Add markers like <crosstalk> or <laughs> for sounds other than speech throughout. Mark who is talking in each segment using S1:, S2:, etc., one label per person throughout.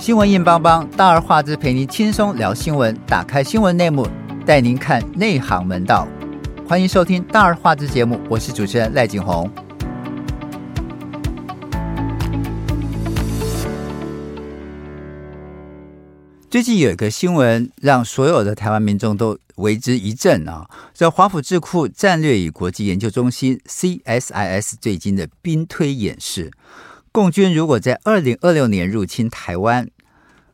S1: 新闻硬邦邦，大而化之，陪您轻松聊新闻。打开新闻内幕，带您看内行门道。欢迎收听大而化之节目，我是主持人赖景红。最近有一个新闻，让所有的台湾民众都为之一振啊！这华府智库战略与国际研究中心 （CSIS） 最近的兵推演示，共军如果在二零二六年入侵台湾，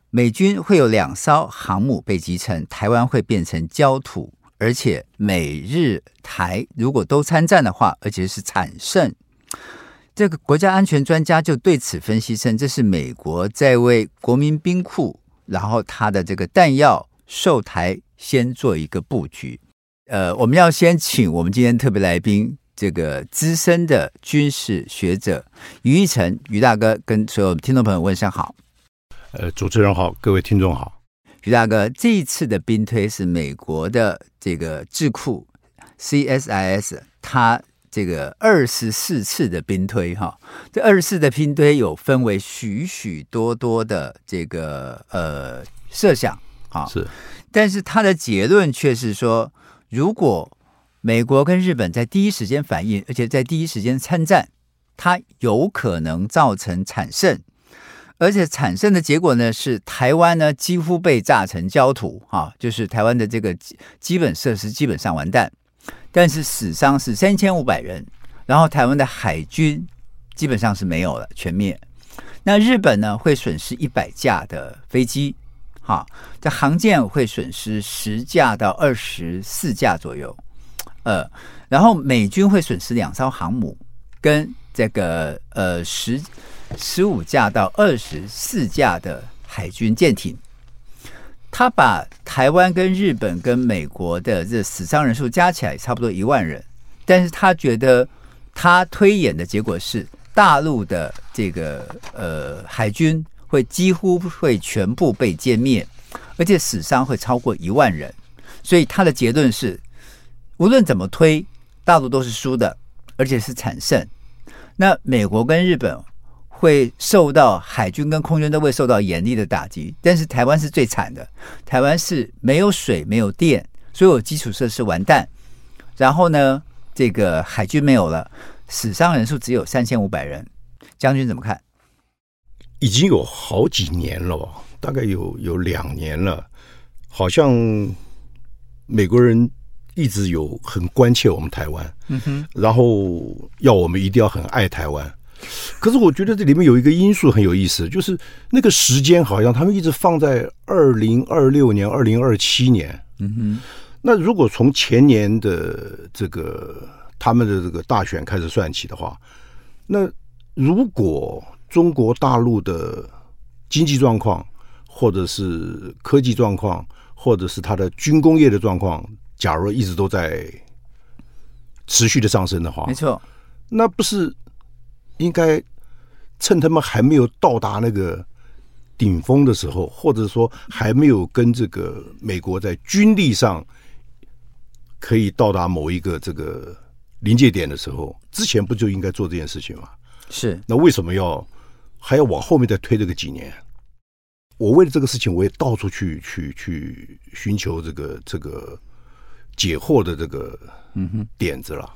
S1: 美军会有两艘航母被击沉，台湾会变成焦土，而且美日台如果都参战的话，而且是惨胜。这个国家安全专家就对此分析称，这是美国在为国民兵库。然后他的这个弹药售台先做一个布局，呃，我们要先请我们今天特别来宾，这个资深的军事学者于一成于大哥，跟所有听众朋友问声好。
S2: 呃，主持人好，各位听众好。
S1: 于大哥，这一次的兵推是美国的这个智库 CSIS，他这个二十四次的兵推哈，这二十四的兵推有分为许许多多的这个呃设想啊，
S2: 是，
S1: 但是他的结论却是说，如果美国跟日本在第一时间反应，而且在第一时间参战，它有可能造成惨胜，而且惨胜的结果呢是台湾呢几乎被炸成焦土哈，就是台湾的这个基本设施基本上完蛋。但是死伤是三千五百人，然后台湾的海军基本上是没有了，全灭。那日本呢会损失一百架的飞机，哈，这航舰会损失十架到二十四架左右，呃，然后美军会损失两艘航母跟这个呃十十五架到二十四架的海军舰艇。他把台湾跟日本跟美国的这死伤人数加起来差不多一万人，但是他觉得他推演的结果是大陆的这个呃海军会几乎会全部被歼灭，而且死伤会超过一万人，所以他的结论是无论怎么推，大陆都是输的，而且是惨胜。那美国跟日本。会受到海军跟空军都会受到严厉的打击，但是台湾是最惨的。台湾是没有水、没有电，所有基础设施完蛋。然后呢，这个海军没有了，死伤人数只有三千五百人。将军怎么看？
S2: 已经有好几年了，大概有有两年了，好像美国人一直有很关切我们台湾，嗯哼，然后要我们一定要很爱台湾。可是我觉得这里面有一个因素很有意思，就是那个时间好像他们一直放在二零二六年、二零二七年。嗯哼，那如果从前年的这个他们的这个大选开始算起的话，那如果中国大陆的经济状况，或者是科技状况，或者是它的军工业的状况，假如一直都在持续的上升的话，
S1: 没错，
S2: 那不是。应该趁他们还没有到达那个顶峰的时候，或者说还没有跟这个美国在军力上可以到达某一个这个临界点的时候，之前不就应该做这件事情吗？
S1: 是。那
S2: 为什么要还要往后面再推这个几年？我为了这个事情，我也到处去去去寻求这个这个解惑的这个点子了。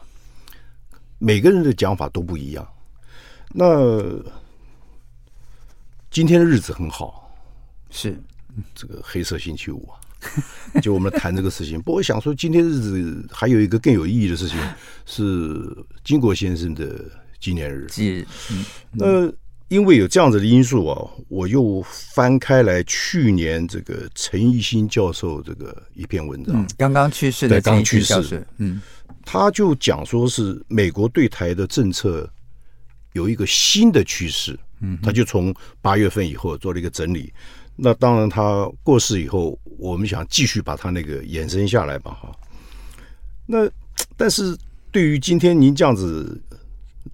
S2: 每个人的讲法都不一样。那今天的日子很好，
S1: 是
S2: 这个黑色星期五啊，就我们谈这个事情。<laughs> 不过我想说，今天日子还有一个更有意义的事情，是金国先生的纪念日。
S1: 是，嗯，
S2: 那因为有这样子的因素啊，我又翻开来去年这个陈奕新教授这个一篇文章，
S1: 刚刚去世的
S2: 刚去世，
S1: 嗯，
S2: 他就讲说是美国对台的政策。有一个新的趋势，嗯，他就从八月份以后做了一个整理。那当然，他过世以后，我们想继续把他那个延伸下来吧，哈。那但是对于今天您这样子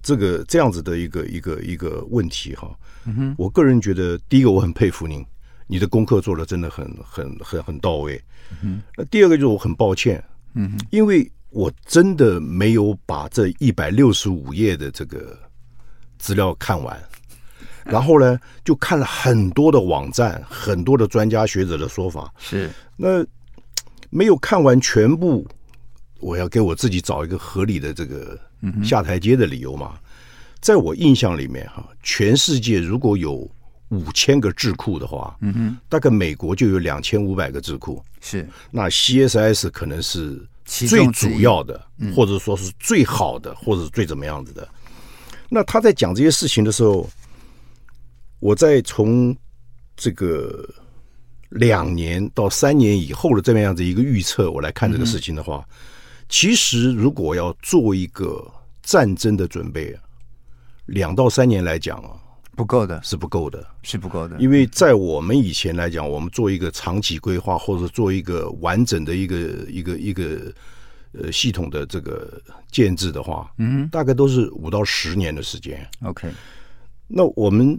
S2: 这个这样子的一个一个一个问题，哈，嗯哼，我个人觉得，第一个我很佩服您，你的功课做的真的很很很很到位。嗯，那第二个就是我很抱歉，嗯，因为我真的没有把这一百六十五页的这个。资料看完，然后呢，就看了很多的网站，很多的专家学者的说法。
S1: 是，
S2: 那没有看完全部，我要给我自己找一个合理的这个下台阶的理由嘛。在我印象里面，哈，全世界如果有五千个智库的话，嗯哼，大概美国就有两千五百个智库。
S1: 是，
S2: 那 CSIS 可能是最主要的，或者说是最好的，或者是最怎么样子的。那他在讲这些事情的时候，我在从这个两年到三年以后的这么样子一个预测，我来看这个事情的话，其实如果要做一个战争的准备啊。两到三年来讲啊，
S1: 不够的，
S2: 是不够的，
S1: 是不够的。
S2: 因为在我们以前来讲，我们做一个长期规划，或者做一个完整的一个一个一个呃系统的这个建制的话，嗯，大概都是五到十年的时间。
S1: OK，
S2: 那我们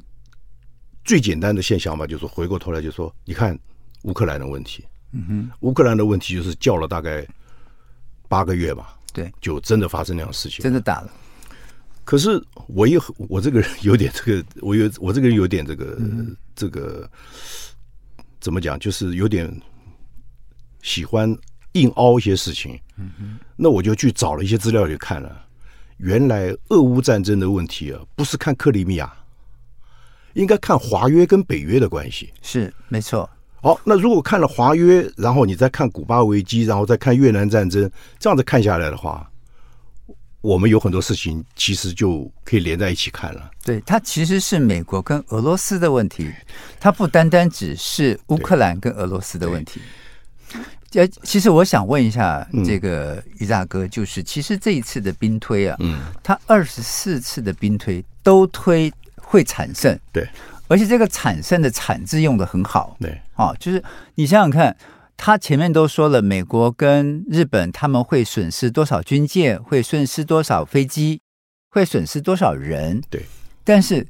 S2: 最简单的现象吧，就是回过头来就说，你看乌克兰的问题，嗯哼，乌克兰的问题就是叫了大概八个月吧，
S1: 对，
S2: 就真的发生那样的事情，
S1: 真的打了。
S2: 可是我也 <laughs> 我这个人有点这个，我有我这个人有点这个、嗯、这个怎么讲？就是有点喜欢硬凹一些事情。嗯哼，那我就去找了一些资料去看了。原来俄乌战争的问题啊，不是看克里米亚，应该看华约跟北约的关系。
S1: 是没错。
S2: 好，那如果看了华约，然后你再看古巴危机，然后再看越南战争，这样子看下来的话。我们有很多事情其实就可以连在一起看了。
S1: 对，它其实是美国跟俄罗斯的问题，它不单单只是乌克兰跟俄罗斯的问题。呃，其实我想问一下这个于大哥，就是其实这一次的兵推啊，嗯，他二十四次的兵推都推会产生，
S2: 对，
S1: 而且这个惨胜的产字用的很好，
S2: 对，
S1: 啊，就是你想想看。他前面都说了，美国跟日本他们会损失多少军舰，会损失多少飞机，会损失多少人。
S2: 对，
S1: 但是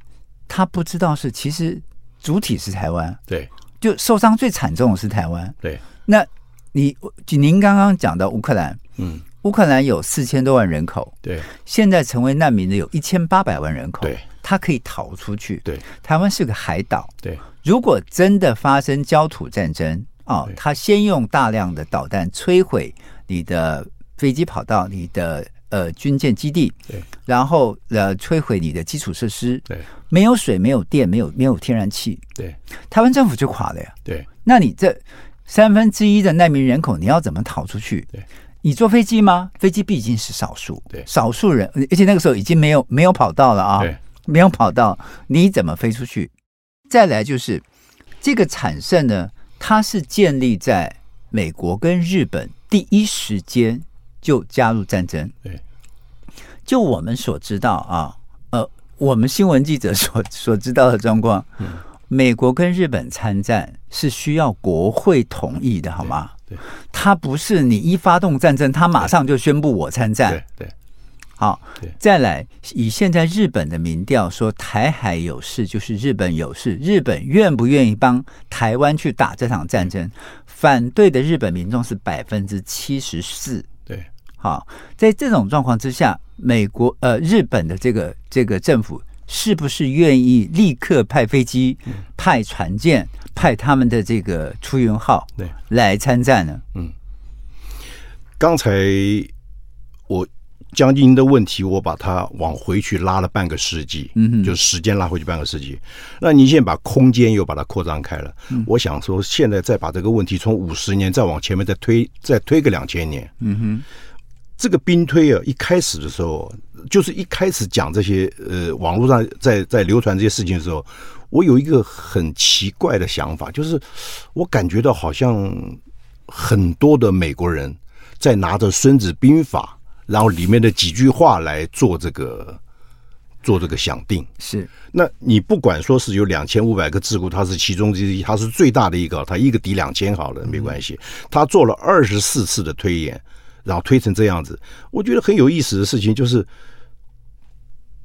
S1: 他不知道是其实主体是台湾。
S2: 对，
S1: 就受伤最惨重的是台湾。
S2: 对，
S1: 那你您刚刚讲到乌克兰，
S2: 嗯，
S1: 乌克兰有四千多万人口，
S2: 对，
S1: 现在成为难民的有一千八百万人口，
S2: 对，
S1: 他可以逃出去。
S2: 对，
S1: 台湾是个海岛。
S2: 对，
S1: 如果真的发生焦土战争。哦，他先用大量的导弹摧毁你的飞机跑道、你的呃军舰基地，
S2: 对，
S1: 然后呃摧毁你的基础设施，
S2: 对，
S1: 没有水、没有电、没有没有天然气，
S2: 对，
S1: 台湾政府就垮了呀，
S2: 对，
S1: 那你这三分之一的难民人口，你要怎么逃出去？
S2: 对，
S1: 你坐飞机吗？飞机毕竟是少数，
S2: 对，
S1: 少数人，而且那个时候已经没有没有跑道了啊，
S2: 对，
S1: 没有跑道，你怎么飞出去？再来就是这个产生呢？它是建立在美国跟日本第一时间就加入战争。
S2: 对，
S1: 就我们所知道啊，呃，我们新闻记者所所知道的状况，嗯，美国跟日本参战是需要国会同意的，好吗？
S2: 对，
S1: 它不是你一发动战争，他马上就宣布我参战。
S2: 对，对。
S1: 好，再来以现在日本的民调说，台海有事就是日本有事，日本愿不愿意帮台湾去打这场战争？反对的日本民众是百分之七十四。
S2: 对，
S1: 好，在这种状况之下，美国呃日本的这个这个政府是不是愿意立刻派飞机、派船舰、派他们的这个出云号对来参战呢？
S2: 嗯，刚才我。将军的问题，我把它往回去拉了半个世纪，嗯哼，就是时间拉回去半个世纪。那你现在把空间又把它扩张开了，嗯，我想说，现在再把这个问题从五十年再往前面再推，再推个两千年，
S1: 嗯哼，
S2: 这个兵推啊，一开始的时候，就是一开始讲这些呃，网络上在在流传这些事情的时候，我有一个很奇怪的想法，就是我感觉到好像很多的美国人在拿着《孙子兵法》。然后里面的几句话来做这个做这个想定
S1: 是，
S2: 那你不管说是有两千五百个智库，它是其中之一，它是最大的一个，它一个抵两千好了没关系。他做了二十四次的推演，然后推成这样子，我觉得很有意思的事情就是，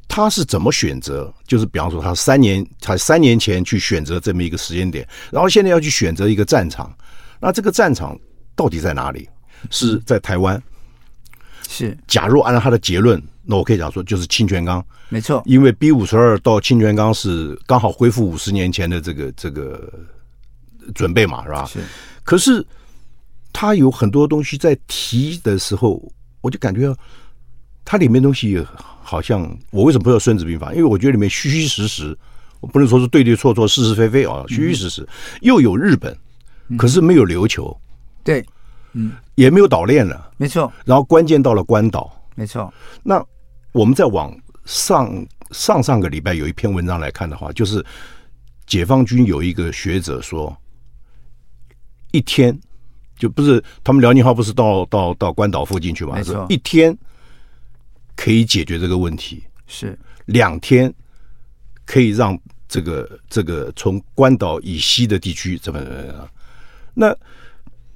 S2: 他是怎么选择？就是比方说，他三年才三年前去选择这么一个时间点，然后现在要去选择一个战场，那这个战场到底在哪里？是在台湾？
S1: 是，
S2: 假如按照他的结论，那我可以讲说就是清泉岗，
S1: 没错，
S2: 因为 B 五十二到清泉岗是刚好恢复五十年前的这个这个准备嘛，是吧？
S1: 是。
S2: 可是他有很多东西在提的时候，我就感觉它里面东西好像我为什么不要《孙子兵法》？因为我觉得里面虚虚实实，我不能说是对对错错、是是非非啊，虚虚实实。又有日本，可是没有琉球，
S1: 对，嗯，
S2: 也没有岛链了，
S1: 没错。
S2: 然后关键到了关岛，
S1: 没错。
S2: 那我们再往上上上个礼拜有一篇文章来看的话，就是解放军有一个学者说，一天。就不是他们辽宁号不是到到到关岛附近去吗？
S1: 没错，
S2: 一天可以解决这个问题，
S1: 是
S2: 两天可以让这个这个从关岛以西的地区怎么怎么样？那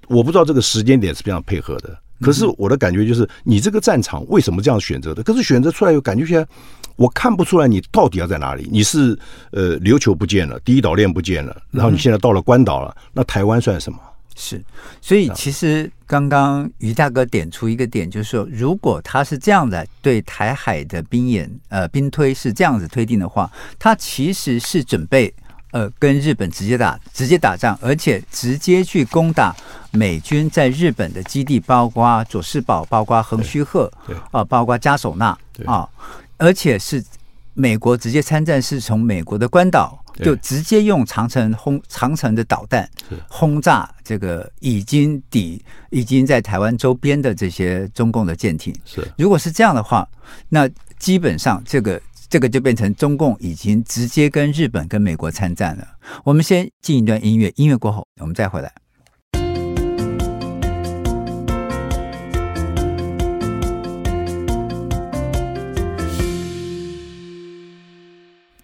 S2: 我不知道这个时间点是非常配合的。可是我的感觉就是，你这个战场为什么这样选择的？可是选择出来又感觉起来，我看不出来你到底要在哪里。你是呃琉球不见了，第一岛链不见了，然后你现在到了关岛了，那台湾算什么？
S1: 是，所以其实刚刚于大哥点出一个点，就是说，如果他是这样的对台海的兵演呃兵推是这样子推定的话，他其实是准备呃跟日本直接打直接打仗，而且直接去攻打美军在日本的基地，包括佐世保，包括横须贺，啊，包括加手纳啊，而且是美国直接参战，是从美国的关岛。就直接用长城轰长城的导弹轰炸这个已经抵已经在台湾周边的这些中共的舰艇。
S2: 是，
S1: 如果是这样的话，那基本上这个这个就变成中共已经直接跟日本跟美国参战了。我们先进一段音乐，音乐过后我们再回来。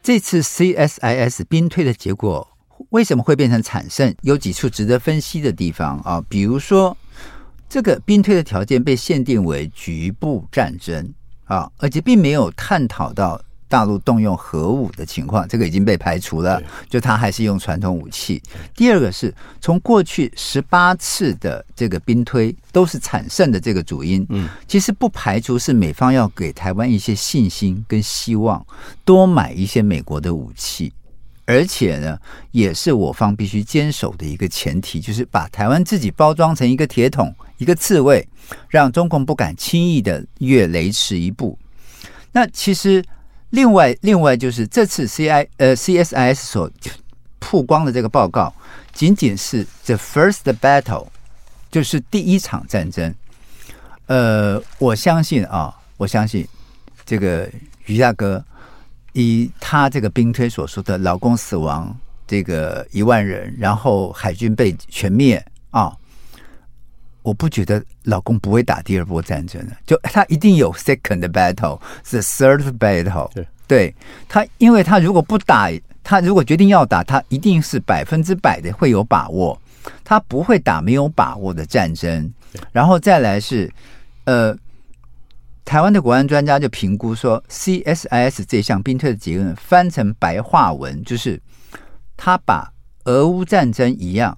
S1: 这次 CSIS 兵退的结果为什么会变成惨胜？有几处值得分析的地方啊，比如说，这个兵退的条件被限定为局部战争啊，而且并没有探讨到。大陆动用核武的情况，这个已经被排除了。就他还是用传统武器。第二个是从过去十八次的这个兵推都是惨胜的这个主因，嗯，其实不排除是美方要给台湾一些信心跟希望，多买一些美国的武器，而且呢，也是我方必须坚守的一个前提，就是把台湾自己包装成一个铁桶、一个刺猬，让中共不敢轻易的越雷池一步。那其实。另外，另外就是这次 C I 呃 C S I S 所曝光的这个报告，仅仅是 the first battle，就是第一场战争。呃，我相信啊，我相信这个于大哥以他这个兵推所说的老共死亡这个一万人，然后海军被全灭啊。我不觉得老公不会打第二波战争的，就他一定有 second battle，the third battle 对。对他，因为他如果不打，他如果决定要打，他一定是百分之百的会有把握，他不会打没有把握的战争。然后再来是，呃，台湾的国安专家就评估说，CSIS 这项兵推的结论翻成白话文，就是他把俄乌战争一样，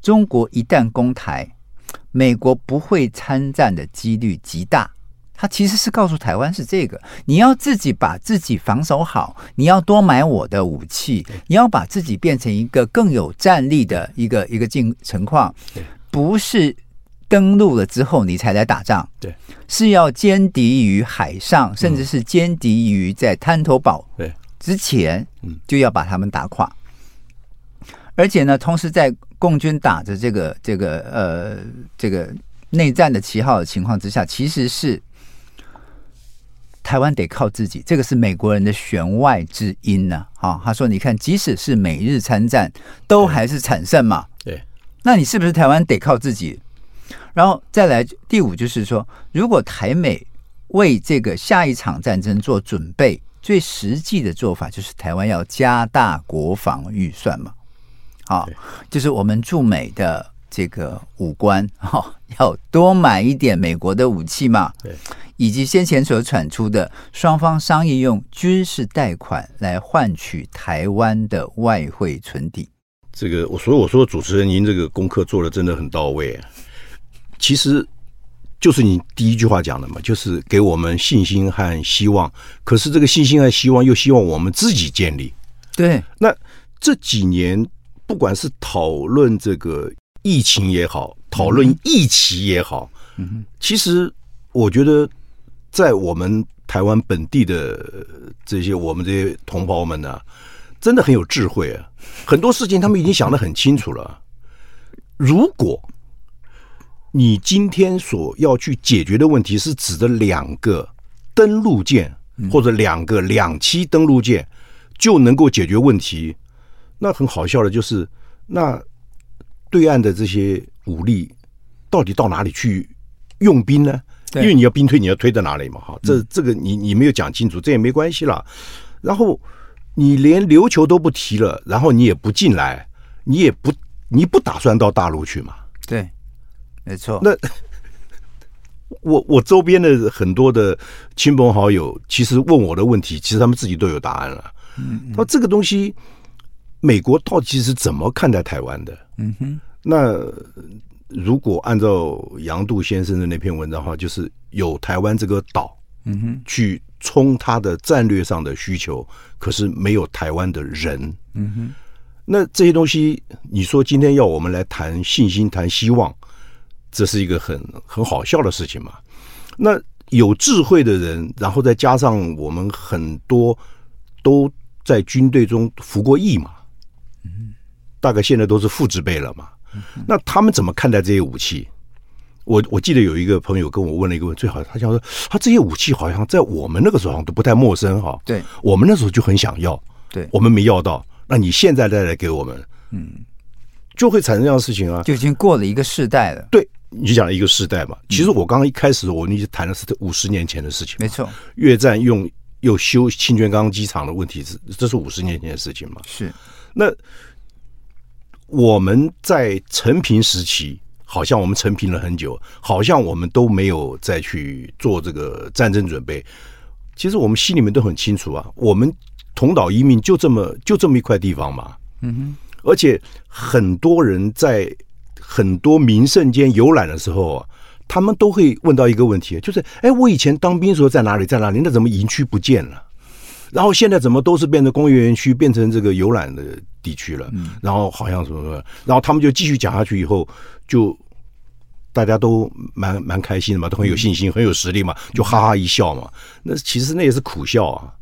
S1: 中国一旦攻台。美国不会参战的几率极大，他其实是告诉台湾是这个：你要自己把自己防守好，你要多买我的武器，你要把自己变成一个更有战力的一个一个境情况，不是登陆了之后你才来打仗，对，是要歼敌于海上，甚至是歼敌于在滩头堡之前，就要把他们打垮，而且呢，同时在。共军打着这个这个呃这个内战的旗号的情况之下，其实是台湾得靠自己，这个是美国人的弦外之音呢。啊，他说：“你看，即使是美日参战，都还是惨胜嘛。”对，那你是不是台湾得靠自己？然后再来第五，就是说，如果台美为这个下一场战争做准备，最实际的做法就是台湾要加大国防预算嘛。啊，就是我们驻美的这个武官 <laughs> 哈，要多买一点美国的武器嘛。对，以及先前所传出的双方商议用军事贷款来换取台湾的外汇存底。
S2: 这个，我所以我说主持人，您这个功课做的真的很到位啊。其实就是你第一句话讲的嘛，就是给我们信心和希望。可是这个信心和希望又希望我们自己建立。
S1: 对，
S2: 那这几年不管是讨论这个疫情也好，讨论疫情也好，嗯，其实我觉得在我们台湾本地的这些我们这些同胞们呢、啊，真的很有智慧啊，很多事情他们已经想得很清楚了。如果你今天所要去解决的问题是指的两个登陆舰或者两个两栖登陆舰就能够解决问题，那很好笑的就是，那对岸的这些武力到底到哪里去用兵呢？因为你要兵推，你要推到哪里嘛？哈，这这个你你没有讲清楚，这也没关系了。然后你连琉球都不提了，然后你也不进来，你也不你不打算到大陆去嘛？
S1: 对。没错，
S2: 那 <laughs> 我我周边的很多的亲朋好友，其实问我的问题，其实他们自己都有答案了。嗯，他说这个东西，美国到底是怎么看待台湾的？嗯哼，那如果按照杨度先生的那篇文章的话，就是有台湾这个岛，嗯哼，去冲他的战略上的需求，可是没有台湾的人。嗯哼，那这些东西，你说今天要我们来谈信心，谈希望。这是一个很很好笑的事情嘛？那有智慧的人，然后再加上我们很多都在军队中服过役嘛，嗯，大概现在都是父执辈了嘛。那他们怎么看待这些武器？我我记得有一个朋友跟我问了一个问，最好他讲说，他这些武器好像在我们那个时候好像都不太陌生哈。
S1: 对，
S2: 我们那时候就很想要，
S1: 对，
S2: 我们没要到，那你现在再来给我们，嗯，就会产生这样的事情啊，
S1: 就已经过了一个世代了，
S2: 对。你讲了一个世代嘛，其实我刚刚一开始我们一直谈的是五十年前的事情，
S1: 没错。
S2: 越战用又修清泉岗机场的问题是，这是五十年前的事情嘛？
S1: 是。
S2: 那我们在承平时期，好像我们承平了很久，好像我们都没有再去做这个战争准备。其实我们心里面都很清楚啊，我们同岛一命就这么就这么一块地方嘛。嗯哼。而且很多人在。很多名胜间游览的时候啊，他们都会问到一个问题，就是：哎，我以前当兵时候在哪里？在哪里？那怎么营区不见了？然后现在怎么都是变成工业园区，变成这个游览的地区了？然后好像什么什么，然后他们就继续讲下去，以后就大家都蛮蛮开心的嘛，都很有信心，很有实力嘛，就哈哈一笑嘛。那其实那也是苦笑啊，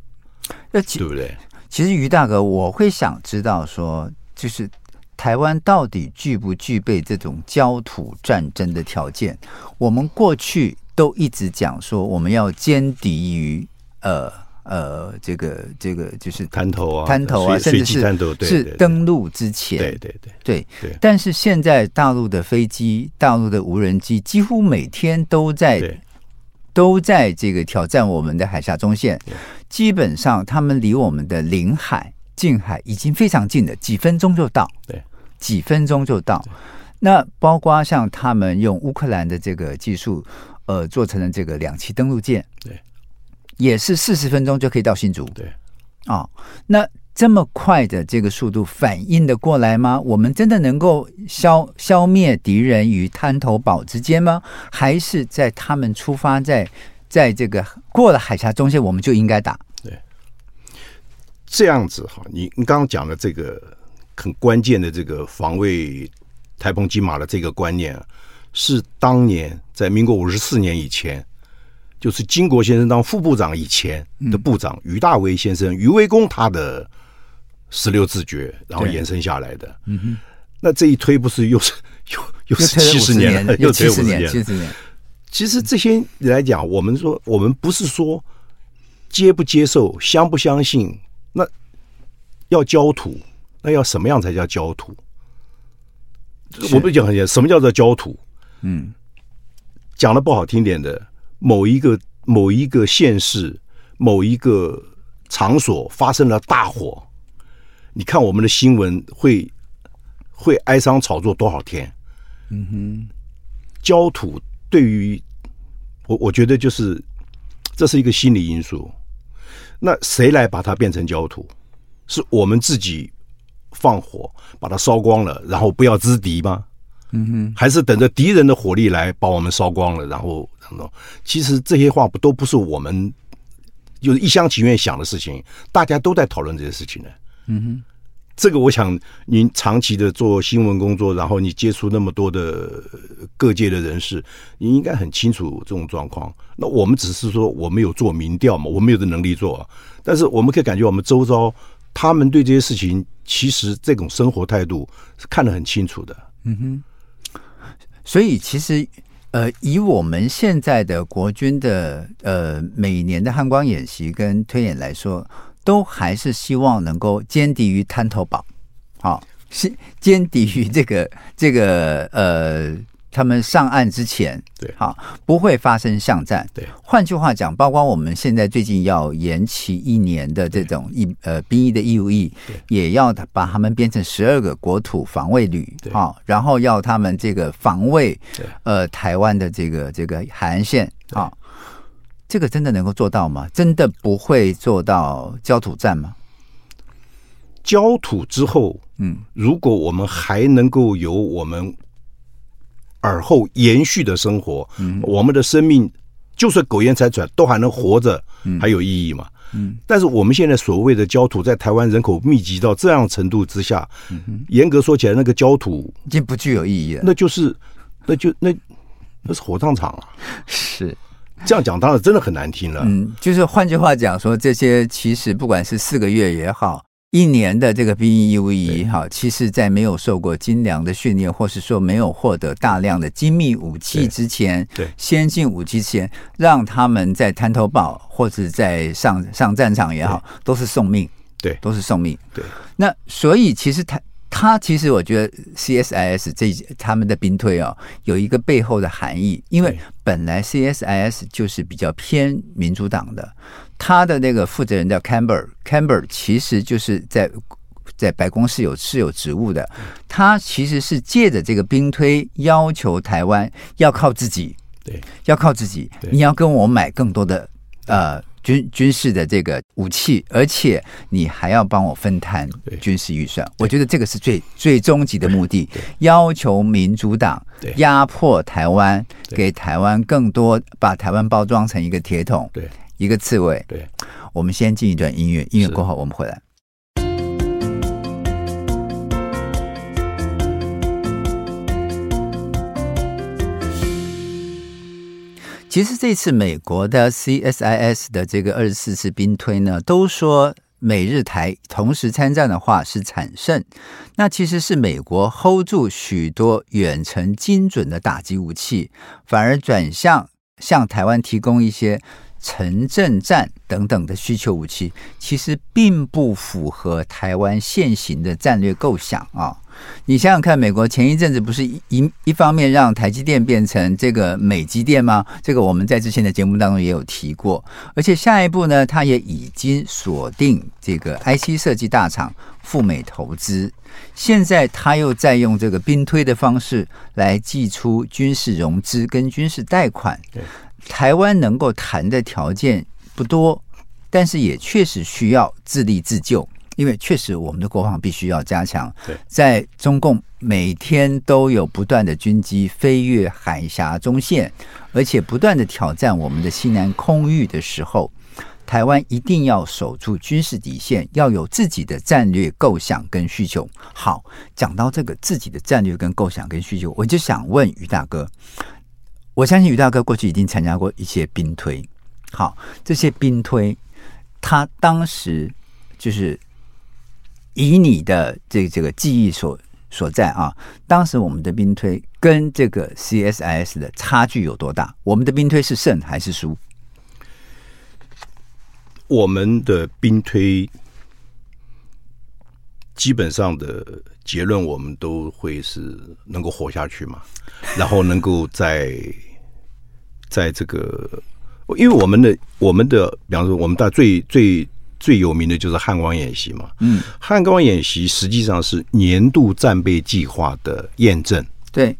S2: 那对不对？
S1: 其实于大哥，我会想知道说，就是。台湾到底具不具备这种焦土战争的条件？我们过去都一直讲说，我们要歼敌于呃呃这个这个就是
S2: 滩头啊，
S1: 滩头啊，甚至是是登陆之前，
S2: 对对对
S1: 对。对。但是现在大陆的飞机、大陆的无人机几乎每天都在都在这个挑战我们的海峡中线，基本上他们离我们的领海、近海已经非常近了，几分钟就到。
S2: 对。
S1: 几分钟就到，那包括像他们用乌克兰的这个技术，呃，做成了这个两栖登陆舰，
S2: 对，
S1: 也是四十分钟就可以到新竹，
S2: 对，
S1: 啊、哦，那这么快的这个速度反应的过来吗？我们真的能够消消灭敌人与滩头堡之间吗？还是在他们出发在在这个过了海峡中线，我们就应该打？
S2: 对，这样子哈，你你刚刚讲的这个。很关键的这个防卫台澎金马的这个观念啊，是当年在民国五十四年以前，就是金国先生当副部长以前的部长于大为先生于维公他的十六字诀，然后延伸下来的。嗯哼，那这一推不是又是又又是七十年了，又七十年，七十年。其实这些来讲，我们说我们不是说接不接受、相不相信，那要焦土。那要什么样才叫焦土？我不讲很简单，什么叫做焦土？嗯，讲的不好听点的，某一个某一个县市某一个场所发生了大火，你看我们的新闻会会哀伤炒作多少天？嗯哼，焦土对于我，我觉得就是这是一个心理因素。那谁来把它变成焦土？是我们自己。放火把它烧光了，然后不要资敌吗？嗯哼，还是等着敌人的火力来把我们烧光了，然后然后，其实这些话不都不是我们就是一厢情愿想的事情，大家都在讨论这些事情呢。嗯哼，这个我想您长期的做新闻工作，然后你接触那么多的各界的人士，你应该很清楚这种状况。那我们只是说我们有做民调嘛，我们有的能力做，但是我们可以感觉我们周遭他们对这些事情，其实这种生活态度是看得很清楚的。嗯哼。
S1: 所以，其实，呃，以我们现在的国军的呃每年的汉光演习跟推演来说，都还是希望能够歼敌于滩头堡，好，是歼敌于这个这个呃。他们上岸之前，
S2: 对，
S1: 好，不会发生巷战。
S2: 对，
S1: 换句话讲，包括我们现在最近要延期一年的这种义呃兵役的义务役，也要把他们编成十二个国土防卫旅，好，然后要他们这个防卫呃台湾的这个这个海岸线，好，这个真的能够做到吗？真的不会做到焦土战吗？
S2: 焦土之后，嗯，如果我们还能够有我们。而后延续的生活，嗯，我们的生命就算苟延残喘，都还能活着，还有意义嘛？嗯，但是我们现在所谓的焦土，在台湾人口密集到这样程度之下，嗯，严格说起来，那个焦土
S1: 已经不具有意义了，
S2: 那就是，那就那那是火葬场啊！
S1: 是
S2: 这样讲，当然真的很难听了。
S1: 嗯，就是换句话讲说，这些其实不管是四个月也好。一年的这个兵役义务役哈，其实，在没有受过精良的训练，或是说没有获得大量的精密武器之前，
S2: 对。
S1: 先进武器之前，让他们在滩头堡或者在上上战场也好，都是送命，
S2: 对，
S1: 都是送命。
S2: 对，
S1: 那所以其实他他其实我觉得 CSIS 这他们的兵推哦，有一个背后的含义，因为本来 CSIS 就是比较偏民主党的。他的那个负责人叫 Campbell，Campbell 其实就是在在白宫是有是有职务的。他其实是借着这个兵推，要求台湾要靠自己，
S2: 对，
S1: 要靠自己。你要跟我买更多的呃军军事的这个武器，而且你还要帮我分摊军事预算。我觉得这个是最最终极的目的，要求民主党压迫台湾，给台湾更多，把台湾包装成一个铁桶。
S2: 对。
S1: 一个刺猬。
S2: 对，
S1: 我们先进一段音乐，音乐过后我们回来。其实这次美国的 CSIS 的这个二十四次兵推呢，都说美日台同时参战的话是惨胜，那其实是美国 hold 住许多远程精准的打击武器，反而转向向台湾提供一些。城镇战等等的需求武器，其实并不符合台湾现行的战略构想啊！你想想看，美国前一阵子不是一一方面让台积电变成这个美积电吗？这个我们在之前的节目当中也有提过。而且下一步呢，他也已经锁定这个 IC 设计大厂赴美投资。现在他又在用这个兵推的方式来寄出军事融资跟军事贷款。
S2: 对。
S1: 台湾能够谈的条件不多，但是也确实需要自立自救，因为确实我们的国防必须要加强。在中共每天都有不断的军机飞越海峡中线，而且不断的挑战我们的西南空域的时候，台湾一定要守住军事底线，要有自己的战略构想跟需求。好，讲到这个自己的战略跟构想跟需求，我就想问于大哥。我相信于大哥过去已经参加过一些兵推，好，这些兵推，他当时就是以你的这、这个记忆所所在啊，当时我们的兵推跟这个 CSIS 的差距有多大？我们的兵推是胜还是输？
S2: 我们的兵推基本上的结论，我们都会是能够活下去嘛，<laughs> 然后能够在。在这个，因为我们的我们的，比方说，我们大最最最有名的就是汉光演习嘛。嗯，汉光演习实际上是年度战备计划的验证。
S1: 对，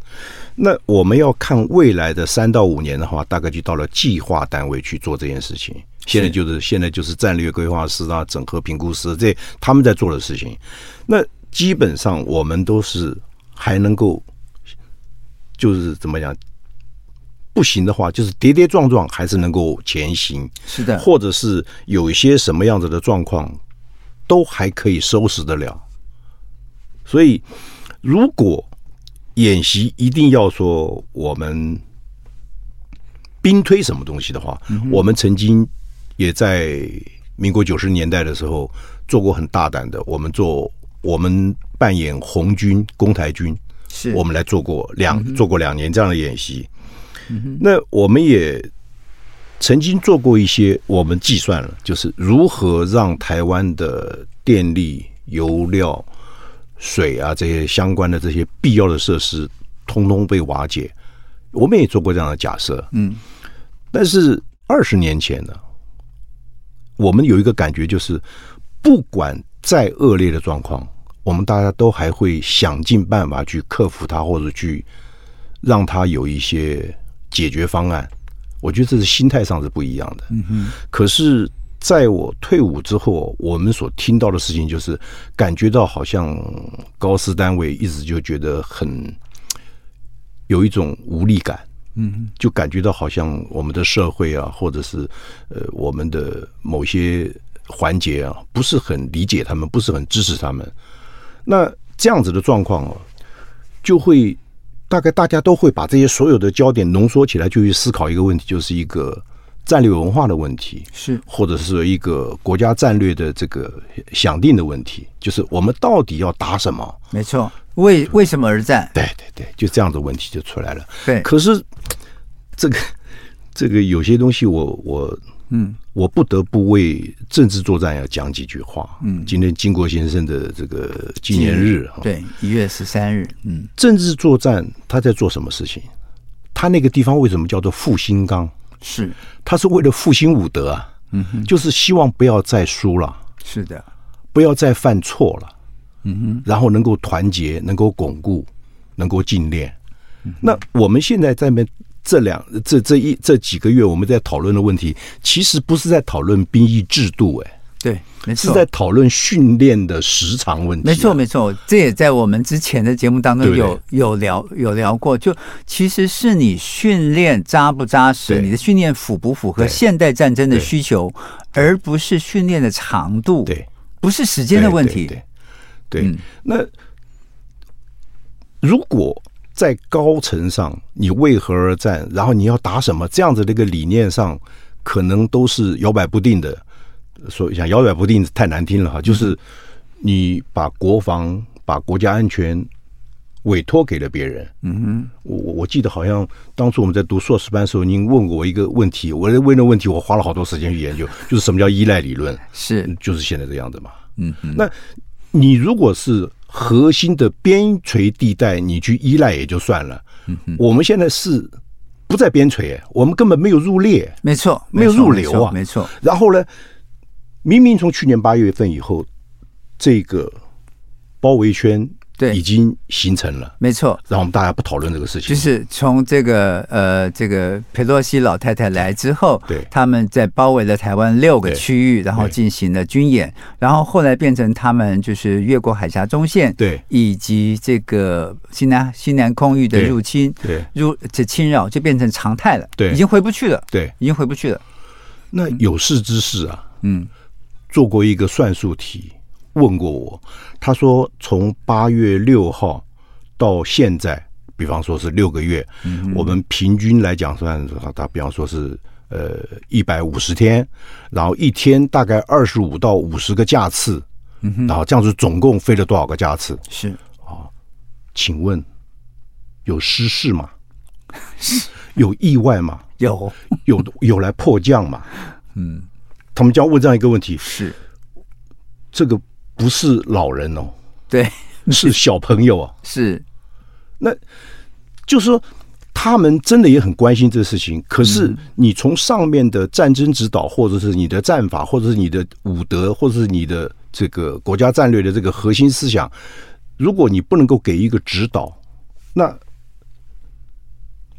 S2: 那我们要看未来的三到五年的话，大概就到了计划单位去做这件事情。现在就是现在就是战略规划师啊、整合评估师这他们在做的事情。那基本上我们都是还能够就是怎么讲？不行的话，就是跌跌撞撞还是能够前行。
S1: 是的，
S2: 或者是有一些什么样子的状况，都还可以收拾得了。所以，如果演习一定要说我们兵推什么东西的话，嗯、我们曾经也在民国九十年代的时候做过很大胆的，我们做我们扮演红军攻台军，是我们来做过两、嗯、做过两年这样的演习。那我们也曾经做过一些，我们计算了，就是如何让台湾的电力、油料、水啊这些相关的这些必要的设施，通通被瓦解。我们也做过这样的假设，嗯。但是二十年前呢，我们有一个感觉，就是不管再恶劣的状况，我们大家都还会想尽办法去克服它，或者去让它有一些。解决方案，我觉得这是心态上是不一样的。嗯哼。可是，在我退伍之后，我们所听到的事情就是，感觉到好像高师单位一直就觉得很有一种无力感。嗯哼。就感觉到好像我们的社会啊，或者是呃我们的某些环节啊，不是很理解他们，不是很支持他们。那这样子的状况啊，就会。大概大家都会把这些所有的焦点浓缩起来，就去思考一个问题，就是一个战略文化的问题，是或者是一个国家战略的这个想定的问题，就是我们到底要打什么？
S1: 没错，为为什么而战？
S2: 对对对，就这样的问题就出来了。
S1: 对，
S2: 可是这个这个有些东西我，我我。嗯，我不得不为政治作战要讲几句话。嗯，今天经国先生的这个纪念日，
S1: 对，一月十三日。嗯，
S2: 政治作战他在做什么事情？他那个地方为什么叫做复兴岗？
S1: 是，
S2: 他是为了复兴武德啊。嗯哼，就是希望不要再输了。
S1: 是的，
S2: 不要再犯错了。嗯哼，然后能够团结，能够巩固，能够精炼。那我们现在在那。这两这这一这几个月我们在讨论的问题，其实不是在讨论兵役制度，哎，
S1: 对，没错，
S2: 是在讨论训练的时长问题。
S1: 没错，没错，这也在我们之前的节目当中有有聊有聊过。就其实是你训练扎不扎实，你的训练符不符合现代战争的需求，而不是训练的长度，对，不是时间的问题。对，对，
S2: 对，对，嗯，那如果。在高层上，你为何而战？然后你要打什么？这样子的一个理念上，可能都是摇摆不定的。说一下摇摆不定太难听了哈，就是你把国防、把国家安全委托给了别人。嗯哼，我我记得好像当初我们在读硕士班的时候，您问过我一个问题，我问那问题我花了好多时间去研究，就是什么叫依赖理论？
S1: 是，
S2: 就是现在这样子嘛。嗯哼，那你如果是。核心的边陲地带，你去依赖也就算了。我们现在是不在边陲，我们根本没有入列。
S1: 没错，
S2: 没有入流啊，
S1: 没错。
S2: 然后呢，明明从去年八月份以后，这个包围圈。对，已经形成了，
S1: 没错。
S2: 然后我们大家不讨论这个事情，
S1: 就是从这个呃，这个佩洛西老太太来之后，
S2: 对，
S1: 他们在包围了台湾六个区域，然后进行了军演，然后后来变成他们就是越过海峡中线，
S2: 对，
S1: 以及这个西南西南空域的入侵，
S2: 对，
S1: 入这侵扰就变成常态了，
S2: 对，
S1: 已经回不去了，
S2: 对，
S1: 已经回不去了。
S2: 那有识之士啊，嗯，做过一个算术题，问过我，他说从八月六号。到现在，比方说是六个月，嗯、我们平均来讲算，他比方说是呃一百五十天，然后一天大概二十五到五十个架次，嗯，然后这样子总共飞了多少个架次？
S1: 是
S2: 啊，请问有失事吗？<laughs> 有意外吗？
S1: 有
S2: 有有来迫降吗？嗯，他们就要问这样一个问题：
S1: 是
S2: 这个不是老人哦，
S1: 对，<laughs>
S2: 是小朋友啊，<laughs>
S1: 是。
S2: 那就是说，他们真的也很关心这个事情。可是，你从上面的战争指导，或者是你的战法，或者是你的武德，或者是你的这个国家战略的这个核心思想，如果你不能够给一个指导，那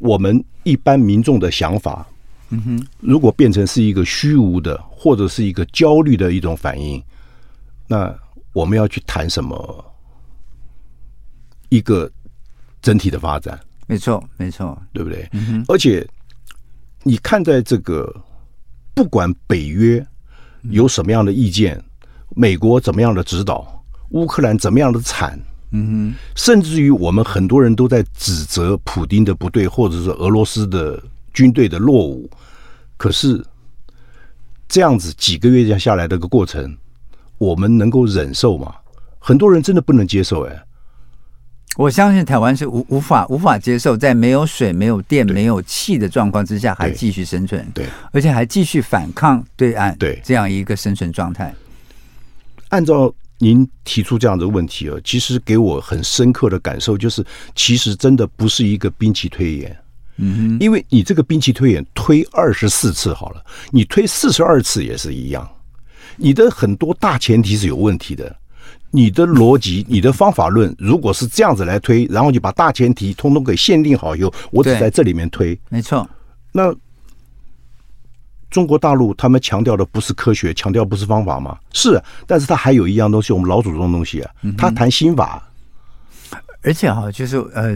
S2: 我们一般民众的想法，嗯哼，如果变成是一个虚无的，或者是一个焦虑的一种反应，那我们要去谈什么？一个。整体的发展，
S1: 没错，没错，
S2: 对不对？嗯、而且你看，在这个不管北约有什么样的意见，嗯、美国怎么样的指导，乌克兰怎么样的惨，嗯哼，甚至于我们很多人都在指责普丁的不对，或者是俄罗斯的军队的落伍，可是这样子几个月下来的个过程，我们能够忍受吗？很多人真的不能接受，哎。
S1: 我相信台湾是无无法无法接受，在没有水、没有电、没有气的状况之下，还继续生存，
S2: 对，
S1: 而且还继续反抗对岸，对。这样一个生存状态。
S2: 按照您提出这样的问题啊，其实给我很深刻的感受就是，其实真的不是一个兵棋推演，嗯哼，因为你这个兵棋推演推二十四次好了，你推四十二次也是一样，你的很多大前提是有问题的。你的逻辑、<laughs> 你的方法论，如果是这样子来推，然后你把大前提通通给限定好以后，我只在这里面推，
S1: 没错。
S2: 那中国大陆他们强调的不是科学，强调不是方法吗？是，但是他还有一样东西，我们老祖宗的东西啊，他谈心法。
S1: 而且哈，就是呃，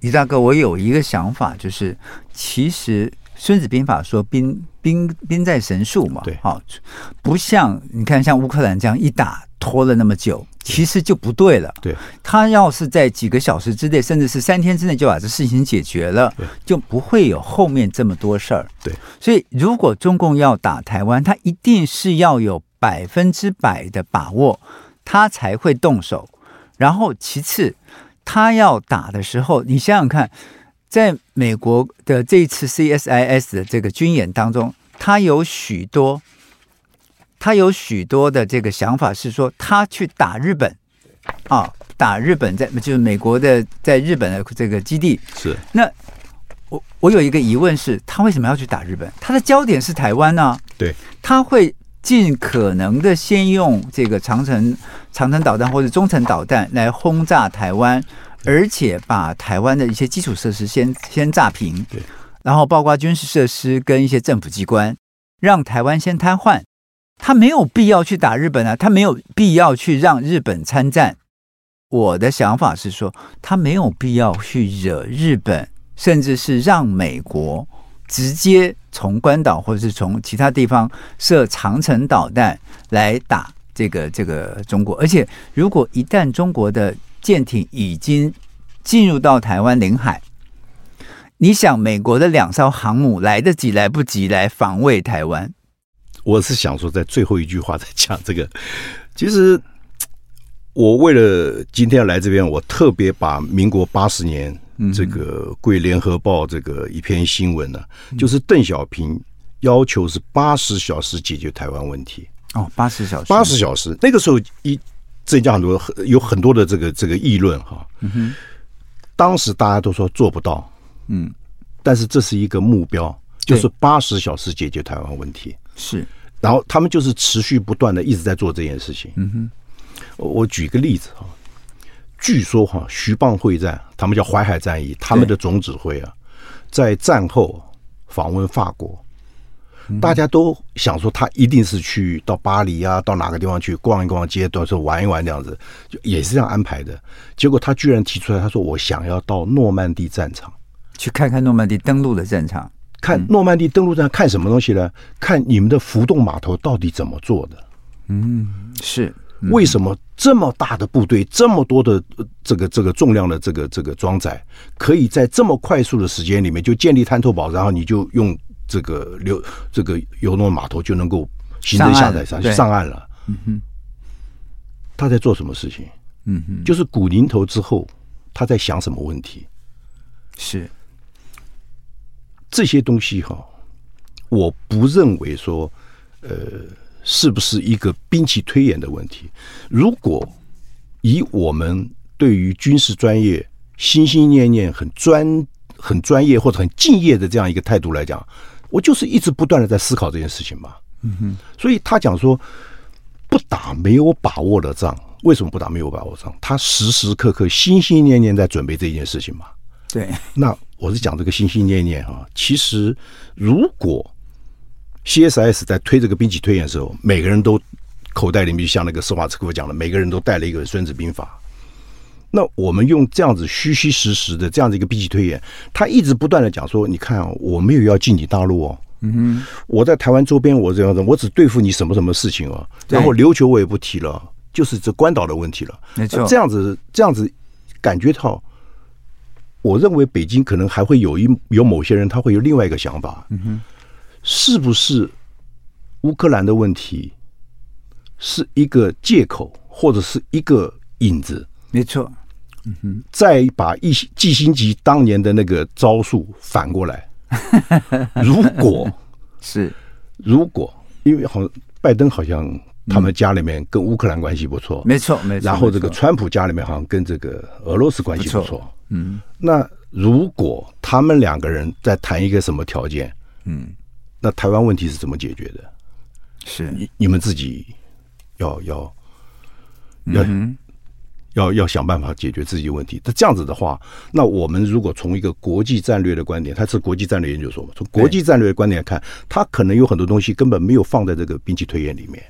S1: 于大哥，我有一个想法，就是其实《孙子兵法》说兵“兵兵兵在神速”嘛，
S2: 对，
S1: 好，不像你看，像乌克兰这样一打。拖了那么久，其实就不对了。
S2: 对，
S1: 他要是在几个小时之内，甚至是三天之内就把这事情解决了，就不会有后面这么多事儿。
S2: 对，
S1: 所以如果中共要打台湾，他一定是要有百分之百的把握，他才会动手。然后其次，他要打的时候，你想想看，在美国的这一次 CSIS 的这个军演当中，他有许多。他有许多的这个想法是说，他去打日本，啊，打日本在就是美国的在日本的这个基地
S2: 是。
S1: 那我我有一个疑问是，他为什么要去打日本？他的焦点是台湾呢？
S2: 对，
S1: 他会尽可能的先用这个长城长城导弹或者中程导弹来轰炸台湾，而且把台湾的一些基础设施先先炸平，
S2: 对，
S1: 然后包括军事设施跟一些政府机关，让台湾先瘫痪。他没有必要去打日本啊，他没有必要去让日本参战。我的想法是说，他没有必要去惹日本，甚至是让美国直接从关岛或者是从其他地方射长城导弹来打这个这个中国。而且，如果一旦中国的舰艇已经进入到台湾领海，你想美国的两艘航母来得及来不及来防卫台湾？
S2: 我是想说，在最后一句话在讲这个。其实，我为了今天要来这边，我特别把民国八十年这个贵联合报这个一篇新闻呢，就是邓小平要求是八十小时解决台湾问题。
S1: 哦，八十小时，
S2: 八十小时。那个时候一增加很多，有很多的这个这个议论哈。嗯哼。当时大家都说做不到，嗯，但是这是一个目标，就是八十小时解决台湾问题。
S1: 是。
S2: 然后他们就是持续不断的一直在做这件事情。嗯哼，我举个例子哈，据说哈徐蚌会战，他们叫淮海战役，他们的总指挥啊，在战后访问法国，大家都想说他一定是去到巴黎啊，到哪个地方去逛一逛街，到时候玩一玩这样子，就也是这样安排的。结果他居然提出来，他说我想要到诺曼底战场
S1: 去看看诺曼底登陆的战场。
S2: 看诺曼底登陆战看什么东西呢？看你们的浮动码头到底怎么做的？
S1: 嗯，是
S2: 为什么这么大的部队，这么多的这个这个重量的这个这个装载，可以在这么快速的时间里面就建立滩头堡，然后你就用这个流这个游轮码头就能够行政下载上去上岸了？嗯哼，他在做什么事情？嗯哼，就是古宁头之后，他在想什么问题？
S1: 是。
S2: 这些东西哈，我不认为说，呃，是不是一个兵器推演的问题？如果以我们对于军事专业心心念念很专、很专业或者很敬业的这样一个态度来讲，我就是一直不断的在思考这件事情嘛。嗯哼。所以他讲说，不打没有把握的仗，为什么不打没有把握的仗？他时时刻刻心心念念在准备这件事情嘛。
S1: 对。<laughs>
S2: 那。我是讲这个心心念念啊，其实如果 CSIS 在推这个兵棋推演的时候，每个人都口袋里面就像那个施华茨科夫讲的，每个人都带了一个《孙子兵法》，那我们用这样子虚虚实实的这样子一个兵棋推演，他一直不断的讲说，你看啊，我没有要进你大陆哦，嗯哼，我在台湾周边我这样子，我只对付你什么什么事情哦，然后琉球我也不提了，就是这关岛的问题了，没错，这样子这样子感觉到，我认为北京可能还会有一有某些人他会有另外一个想法，嗯哼，是不是乌克兰的问题是一个借口或者是一个引子？
S1: 没错。
S2: 嗯哼，再把一季星级当年的那个招数反过来，<laughs> 如果
S1: 是。
S2: 如果，因为好像拜登好像他们家里面跟乌克兰关系不错，
S1: 没错没错，
S2: 然后这个川普家里面好像跟这个俄罗斯关系不错，嗯，那如果他们两个人在谈一个什么条件，嗯，那台湾问题是怎么解决的？
S1: 是。
S2: 你你们自己要要要。要要要想办法解决自己问题。那这样子的话，那我们如果从一个国际战略的观点，它是国际战略研究所嘛？从国际战略的观点来看，它可能有很多东西根本没有放在这个兵器推演里面，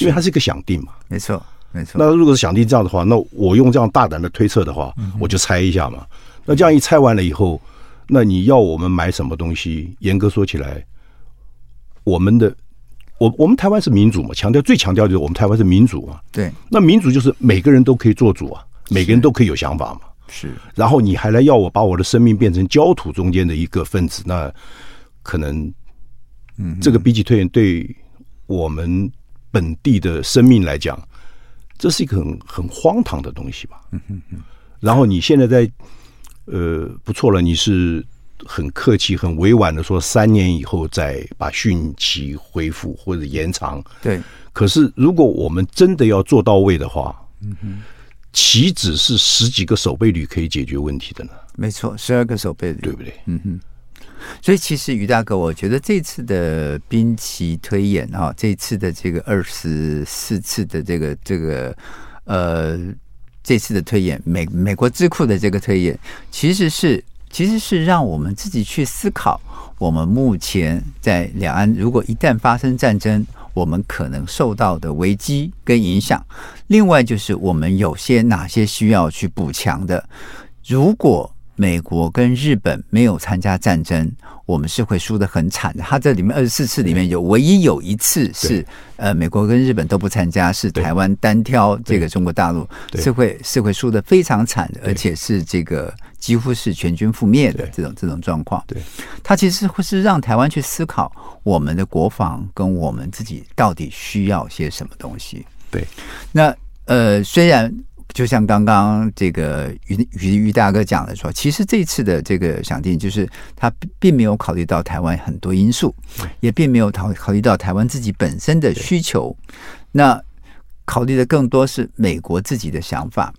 S2: 因为它是一个想定嘛。
S1: 没错，没错。
S2: 那如果是想定这样的话，那我用这样大胆的推测的话，我就猜一下嘛。那这样一猜完了以后，那你要我们买什么东西？严格说起来，我们的。我我们台湾是民主嘛，强调最强调就是我们台湾是民主嘛。
S1: 对，
S2: 那民主就是每个人都可以做主啊，每个人都可以有想法嘛。
S1: 是，
S2: 然后你还来要我把我的生命变成焦土中间的一个分子，那可能，嗯，这个比起推演对我们本地的生命来讲，这是一个很很荒唐的东西吧。嗯哼哼。然后你现在在，呃，不错了，你是。很客气、很委婉的说，三年以后再把汛期恢复或者延长。
S1: 对，
S2: 可是如果我们真的要做到位的话，嗯哼，岂止是十几个守备旅可以解决问题的呢？
S1: 没错，十二个守备旅，
S2: 对不对？
S1: 嗯哼。所以其实于大哥，我觉得这次的兵棋推演啊，这次的这个二十四次的这个这个呃，这次的推演，美美国智库的这个推演，其实是。其实是让我们自己去思考，我们目前在两岸，如果一旦发生战争，我们可能受到的危机跟影响。另外，就是我们有些哪些需要去补强的。如果美国跟日本没有参加战争，我们是会输得很惨的。它这里面二十四次里面有唯一有一次是呃美国跟日本都不参加，是台湾单挑这个中国大陆，是会是会输得非常惨的，而且是这个。几乎是全军覆灭的这种这种状况，
S2: 对，
S1: 它其实会是让台湾去思考我们的国防跟我们自己到底需要些什么东西。
S2: 对，
S1: 那呃，虽然就像刚刚这个于于于大哥讲的说，其实这次的这个想定就是他并没有考虑到台湾很多因素，也并没有考考虑到台湾自己本身的需求，那考虑的更多是美国自己的想法。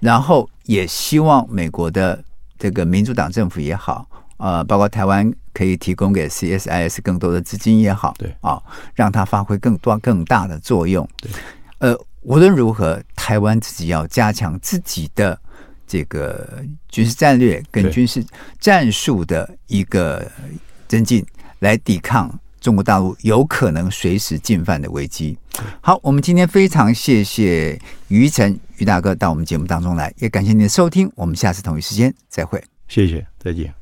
S1: 然后也希望美国的这个民主党政府也好，呃，包括台湾可以提供给 CSIS 更多的资金也好，
S2: 对
S1: 啊，让它发挥更多更大的作用。
S2: 对，
S1: 呃，无论如何，台湾自己要加强自己的这个军事战略跟军事战术的一个增进，来抵抗。中国大陆有可能随时进犯的危机。好，我们今天非常谢谢于晨于大哥到我们节目当中来，也感谢您的收听。我们下次同一时间再会。
S2: 谢谢，再见。